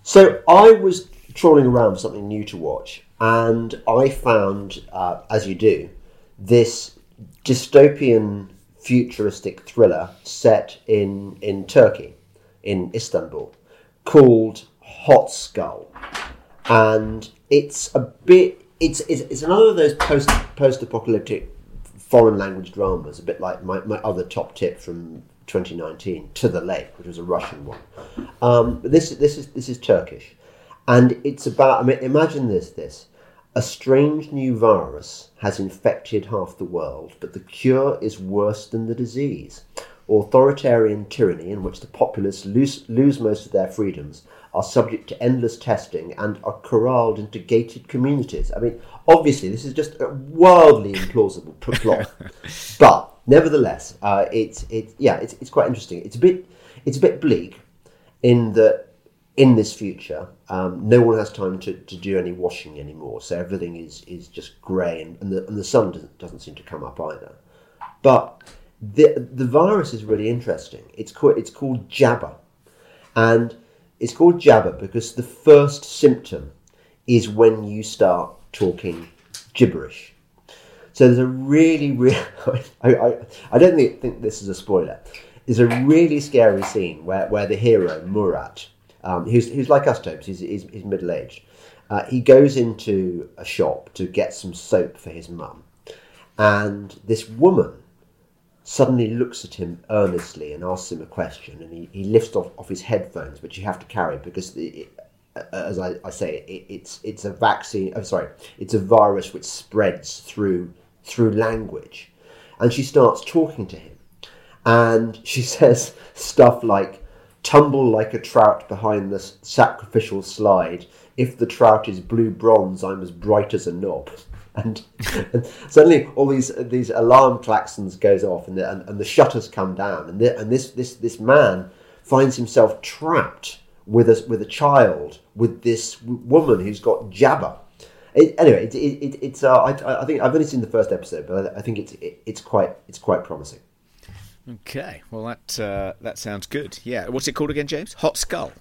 So I was trawling around for something new to watch, and I found, uh, as you do, this dystopian futuristic thriller set in in Turkey, in Istanbul, called Hot Skull, and it's a bit. It's it's, it's another of those post post apocalyptic foreign language dramas, a bit like my, my other top tip from 2019, To the Lake, which was a Russian one. Um, this this is this is Turkish, and it's about. I mean, imagine this: this a strange new virus has infected half the world, but the cure is worse than the disease. Authoritarian tyranny, in which the populace lose, lose most of their freedoms, are subject to endless testing and are corralled into gated communities. I mean, obviously, this is just a wildly implausible plot, but nevertheless, uh, it's it's yeah, it's, it's quite interesting. It's a bit it's a bit bleak in that in this future, um, no one has time to, to do any washing anymore, so everything is, is just grey, and, and, the, and the sun doesn't, doesn't seem to come up either. But the the virus is really interesting. It's called it's called Jabba, and it's called jabber because the first symptom is when you start talking gibberish. So there's a really, really, I, I, I don't think, think this is a spoiler. There's a really scary scene where, where the hero, Murat, um, who's, who's like us, Tobes, he's, he's, he's middle aged, uh, he goes into a shop to get some soap for his mum. And this woman suddenly looks at him earnestly and asks him a question. And he, he lifts off, off his headphones, which you have to carry because the, as I, I say, it, it's it's a vaccine. Oh, sorry, it's a virus which spreads through through language, and she starts talking to him, and she says stuff like, "Tumble like a trout behind the sacrificial slide. If the trout is blue bronze, I'm as bright as a knob." And, and suddenly, all these these alarm klaxons goes off, and the, and, and the shutters come down, and the, and this this this man finds himself trapped with a with a child with this woman who's got jabber. It, anyway, it, it, it's uh, I, I think I've only seen the first episode, but I, I think it's it's quite it's quite promising. Okay, well that uh, that sounds good. Yeah, what's it called again, James? Hot Skull.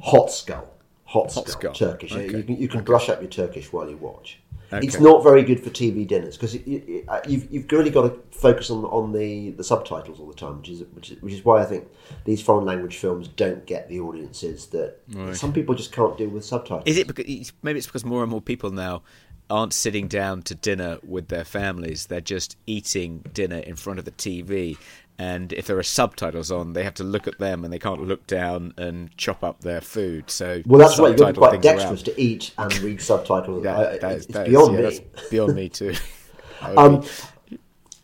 Hot Skull. Hot, Hot Skull. Skull. Turkish. Okay. You can, you can okay. brush up your Turkish while you watch. Okay. It's not very good for TV dinners because uh, you've, you've really got to focus on on the, the subtitles all the time, which is, which is which is why I think these foreign language films don't get the audiences that right. some people just can't deal with subtitles. Is it because maybe it's because more and more people now aren't sitting down to dinner with their families; they're just eating dinner in front of the TV, and if there are subtitles on, they have to look at them and they can't look down and chop up their food. So well, that's why You've got to be quite dexterous around. to eat and read subtitles. yeah, that is, it's beyond is, yeah, me. beyond me too. um,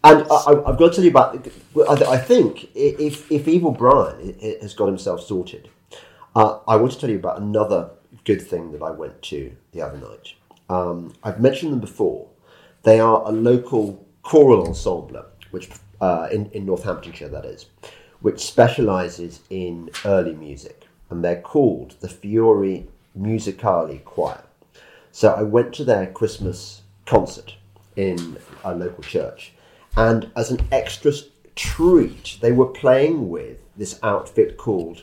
and I, have got to tell you about. I think if if Evil Brian has got himself sorted, uh, I want to tell you about another good thing that I went to the other night. Um, I've mentioned them before. They are a local choral ensemble which uh, in, in Northamptonshire, that is, which specialises in early music, and they're called the Fiori Musicali Choir. So I went to their Christmas concert in a local church, and as an extra treat, they were playing with this outfit called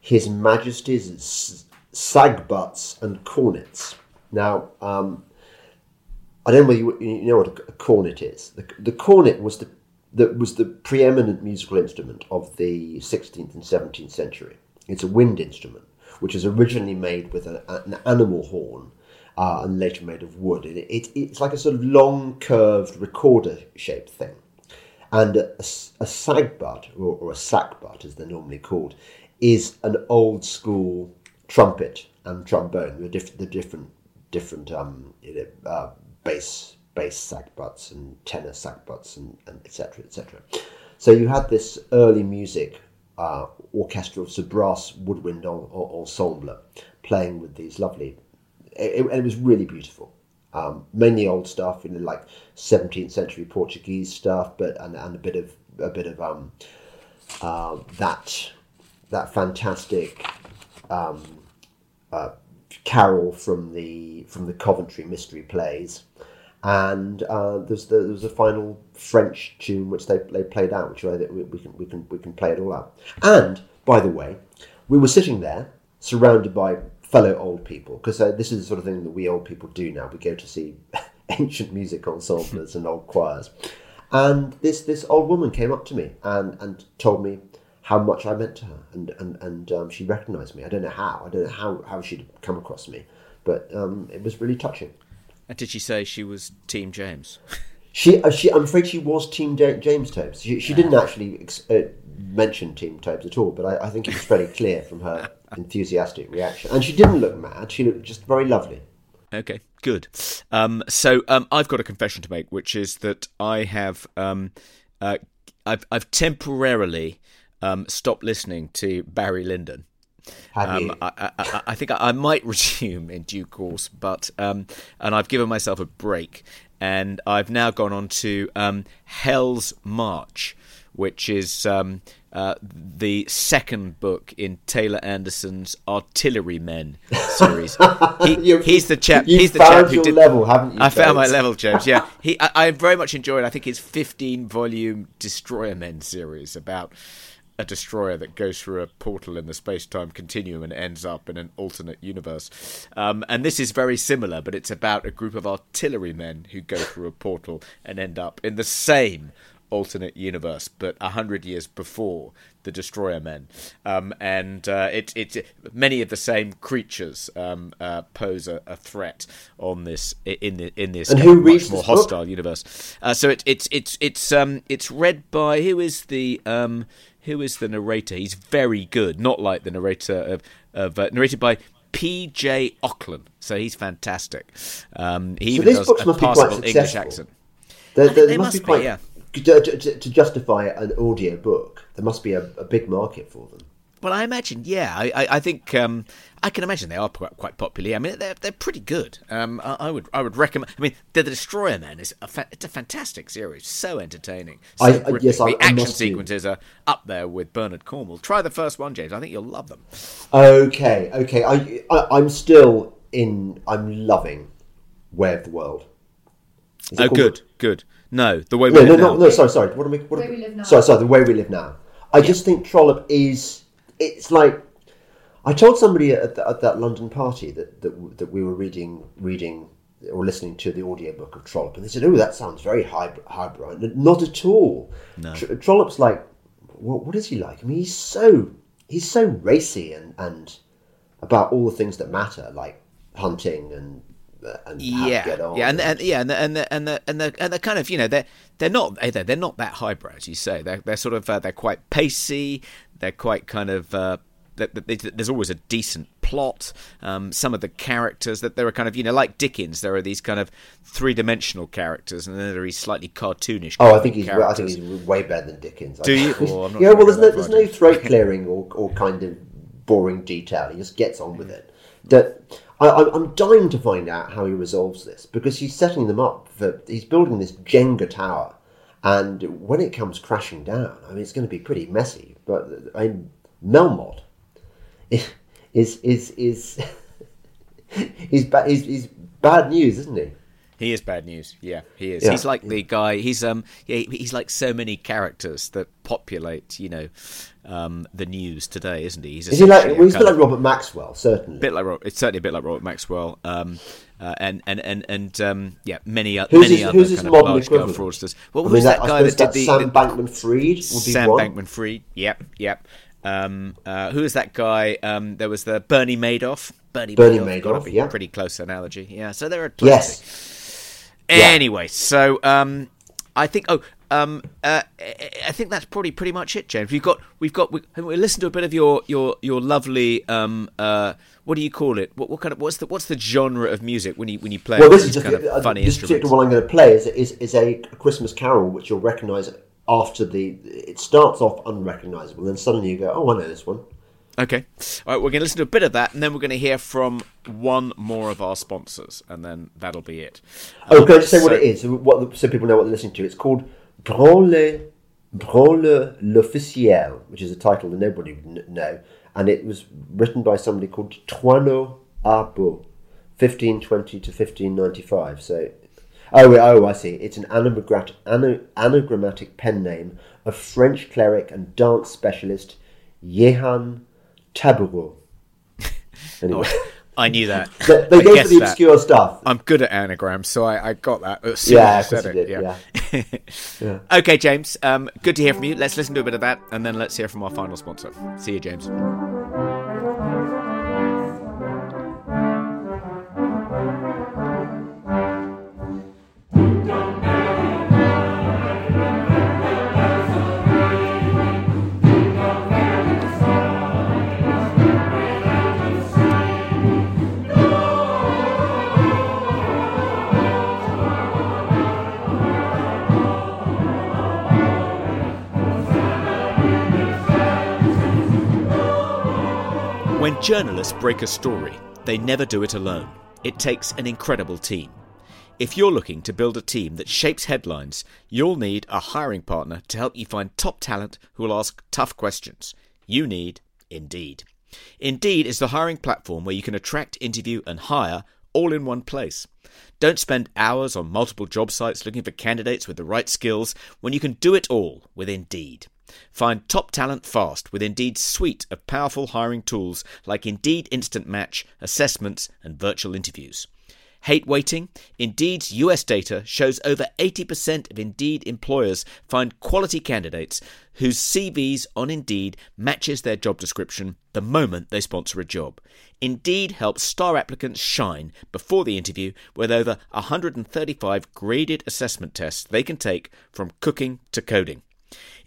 His Majesty's Sagbutts and Cornetts. Now, um, I don't know whether you, you, know what a cornet is. The, the cornet was the that was the preeminent musical instrument of the 16th and 17th century. It's a wind instrument, which was originally made with a, an animal horn uh, and later made of wood. It, it, it's like a sort of long, curved recorder shaped thing. And a, a, a sagbutt, or, or a sackbutt as they're normally called, is an old school trumpet and trombone. The, diff- the different different um, uh, bass bass sackbutts and tenor sackbutts and, and etc. etc. So you had this early music uh, orchestral, so brass woodwind ensemble playing with these lovely, it, it, it was really beautiful. Um, mainly old stuff, you know, like 17th century Portuguese stuff, but and, and a bit of a bit of um, uh, that that fantastic um, uh, carol from the from the Coventry mystery plays and uh, there's the, there's a final French tune which they, they played out, which we, we can we can we can play it all out. And by the way, we were sitting there surrounded by fellow old people because uh, this is the sort of thing that we old people do now. We go to see ancient music ensembles and old choirs, and this this old woman came up to me and and told me how much I meant to her, and and and um, she recognised me. I don't know how. I don't know how how she'd come across me, but um, it was really touching. And did she say she was Team James? She, uh, she, I'm afraid she was Team James Tobes. She, she didn't actually ex- uh, mention Team Tobes at all, but I, I think it was fairly clear from her enthusiastic reaction. And she didn't look mad; she looked just very lovely. Okay, good. Um, so um, I've got a confession to make, which is that I have um, uh, I've, I've temporarily um, stopped listening to Barry Lyndon. Um, I, I, I, think I, might resume in due course, but um, and I've given myself a break, and I've now gone on to um, Hell's March, which is um, uh, the second book in Taylor Anderson's Artillerymen series. He, he's the chap. he's the chap who did. Level, haven't you? I found my level, James. Yeah, he. I, I very much enjoyed. I think his fifteen-volume Destroyermen series about a destroyer that goes through a portal in the space time continuum and ends up in an alternate universe. Um, and this is very similar, but it's about a group of artillerymen who go through a portal and end up in the same alternate universe, but a hundred years before the Destroyermen, um, and uh, it, it many of the same creatures um, uh, pose a, a, threat on this in the, in this and who much more hostile book? universe. Uh, so it, it's it's it's um it's read by who is the um who is the narrator? He's very good, not like the narrator of of uh, narrated by P.J. Ochlan, so he's fantastic. Um, he so even does a passable English accent. There, there must, must, be quite, be, yeah to, to, to, justify an audio book, there must be a, a, big market for them. Well, I imagine, yeah. I, I, I think um, I can imagine they are quite popular. I mean, they're they're pretty good. Um, I, I, would I would recommend. I mean, the Destroyer Man is a fa- it's a fantastic series, so entertaining. So I, yes, the action sequences are up there with Bernard Cornwell. Try the first one, James. I think you'll love them. Okay, okay. I, I am still in. I'm loving Way of the World. Oh, good, good. No, the way we no, live no, now. No, no, sorry, sorry. What am I? What the way we live now. Sorry, sorry. The way we live now. I yeah. just think Trollope is. It's like I told somebody at, the, at that London party that, that that we were reading reading or listening to the audiobook of Trollope, and they said, "Oh, that sounds very highbrow." highbrow. Not at all. No. Tr- Trollope's like, what, what is he like? I mean, he's so he's so racy and and about all the things that matter, like hunting and and yeah, yeah, and, and, yeah, and the, and the, and the, and the, and the kind of you know they're they're not they're, they're not that highbrow as you say. They're they're sort of uh, they're quite pacey. They're quite kind of. Uh, there's always a decent plot. Um, some of the characters that there are kind of you know like Dickens, there are these kind of three dimensional characters, and then there are these slightly cartoonish. Oh, I think he's I think he's way better than Dickens. Do you? Oh, yeah, well, there's no there's no throat clearing or, or kind of boring detail. He just gets on with it. That I, am dying to find out how he resolves this because he's setting them up for. He's building this Jenga tower, and when it comes crashing down, I mean, it's going to be pretty messy. But I mean, Melmotte is is is is he's, ba- he's, he's bad news, isn't he? He is bad news. Yeah, he is. Yeah. He's like the guy. He's um. Yeah, he's like so many characters that populate. You know, um, the news today, isn't he? He's is he like? Well, he's a bit like Robert Maxwell, certainly. Bit like it's certainly a bit like Robert Maxwell. Um, uh, and and and and um, yeah, many, uh, who's many his, other who's kind of large scale fraudsters. Well, who's that, that guy that did the Sam Bankman Fried? Sam Bankman Fried. Yep, yep. Um, uh, who is that guy? Um, there was the Bernie Madoff. Bernie, Bernie Madoff, Madoff, yeah. Pretty close analogy. Yeah. So there are yes. Anyway, so um, I think. Oh, um, uh, I think that's probably pretty much it, James. We've got we've got we, we listened to a bit of your your your lovely um, uh, what do you call it? What, what kind of what's the what's the genre of music when you when you play? Well, this is just kind of uh, funny this instruments. particular one I'm going to play is is, is a Christmas carol which you'll recognise after the it starts off unrecognisable, then suddenly you go, oh, I know this one. Okay. All right, we're going to listen to a bit of that, and then we're going to hear from one more of our sponsors, and then that'll be it. Oh, can I just say so, what it is, so, what, so people know what they're listening to? It's called Branle, Branle l'Officiel, which is a title that nobody would know, and it was written by somebody called Thoinot Arbeau, 1520 to 1595. So, oh, oh, I see. It's an anagrammatic pen name of French cleric and dance specialist Jehan Tabourot. Anyway. Oh, I knew that. they, they go for the obscure that. stuff. I'm good at anagrams, so I, I got that. As yeah, as said it. Did, yeah. Yeah. yeah. Okay, James. Um, good to hear from you. Let's listen to a bit of that, and then let's hear from our final sponsor. See you, James. Journalists break a story, they never do it alone. It takes an incredible team. If you're looking to build a team that shapes headlines, you'll need a hiring partner to help you find top talent who will ask tough questions. You need Indeed. Indeed is the hiring platform where you can attract, interview, and hire all in one place. Don't spend hours on multiple job sites looking for candidates with the right skills when you can do it all with Indeed. Find top talent fast with Indeed's suite of powerful hiring tools like Indeed Instant Match, assessments, and virtual interviews. Hate waiting? Indeed's US data shows over 80% of Indeed employers find quality candidates whose CVs on Indeed matches their job description the moment they sponsor a job. Indeed helps star applicants shine before the interview with over 135 graded assessment tests they can take from cooking to coding.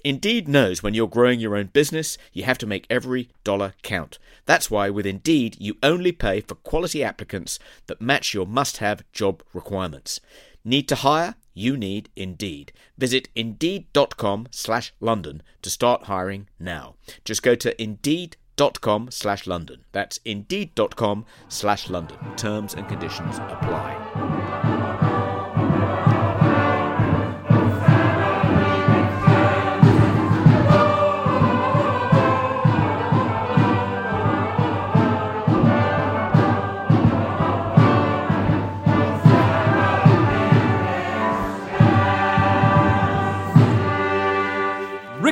Indeed knows when you're growing your own business, you have to make every dollar count. That's why with Indeed, you only pay for quality applicants that match your must have job requirements. Need to hire? You need Indeed. Visit indeed.com slash London to start hiring now. Just go to indeed.com slash London. That's indeed.com slash London. Terms and conditions apply.